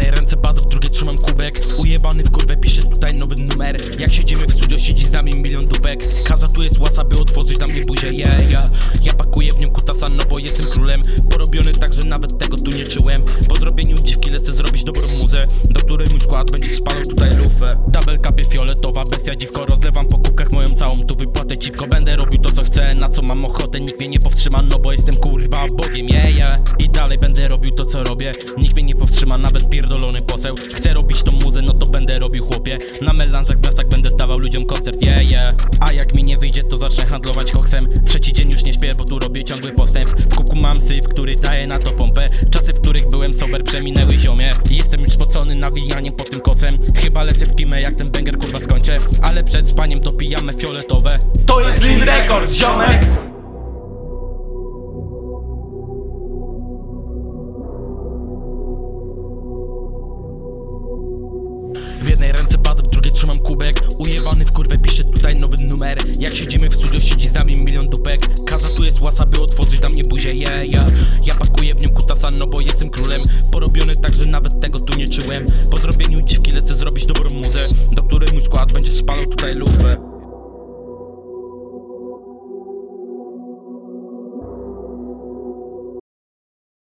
ręce bad, w drugie trzymam kubek. Ujebany w kurwę piszę tutaj nowy numer. Jak siedzimy w studio siedzi z nami milion dupek. Kaza tu jest łasa by otworzyć na mnie buzię yeah, yeah. Ja pakuję w nią kutasa no bo jestem królem. Porobiony tak, że nawet tego tu nie czułem. Po zrobieniu dziwki lecę zrobić dobrą muzę Do której mój skład będzie spalał tutaj lufę. Double kapie fioletowa bestia dziwko Rozlewam po kubkach moją całą tu wypłatę cipko. Będę robił to co chcę, na co mam ochotę. Nikt mnie nie powstrzyma, no bo jestem kurwa bogiem yeah, dalej będę robił to co robię. Nikt mnie nie powstrzyma, nawet pierdolony poseł. Chcę robić tą muzę, no to będę robił chłopie. Na melanżach w będę dawał ludziom koncert, yeah, yeah. A jak mi nie wyjdzie, to zacznę handlować koksem. Trzeci dzień już nie śpię, bo tu robię ciągły postęp. W kuku mam syf, który daje na to pompę. Czasy, w których byłem sober, przeminęły ziomie. Jestem już spocony nawijaniem pod tym kocem Chyba lecę w kimę, jak ten banger kurwa skończę. Ale przed spaniem dopijamy fioletowe. To jest Lin Record, ziomek! Trzymam kubek Ujebany w kurwę piszę tutaj nowy numer. Jak siedzimy w studio siedzi z nami milion dupek. Kaza tu jest łasa by otworzyć na mnie buzię yeah, yeah. Ja pakuję w nią kutasa no bo jestem królem. Porobiony tak, że nawet tego tu nie czułem. Po zrobieniu dziwki lecę zrobić dobrą muzę Do której mój skład będzie spalał tutaj lufę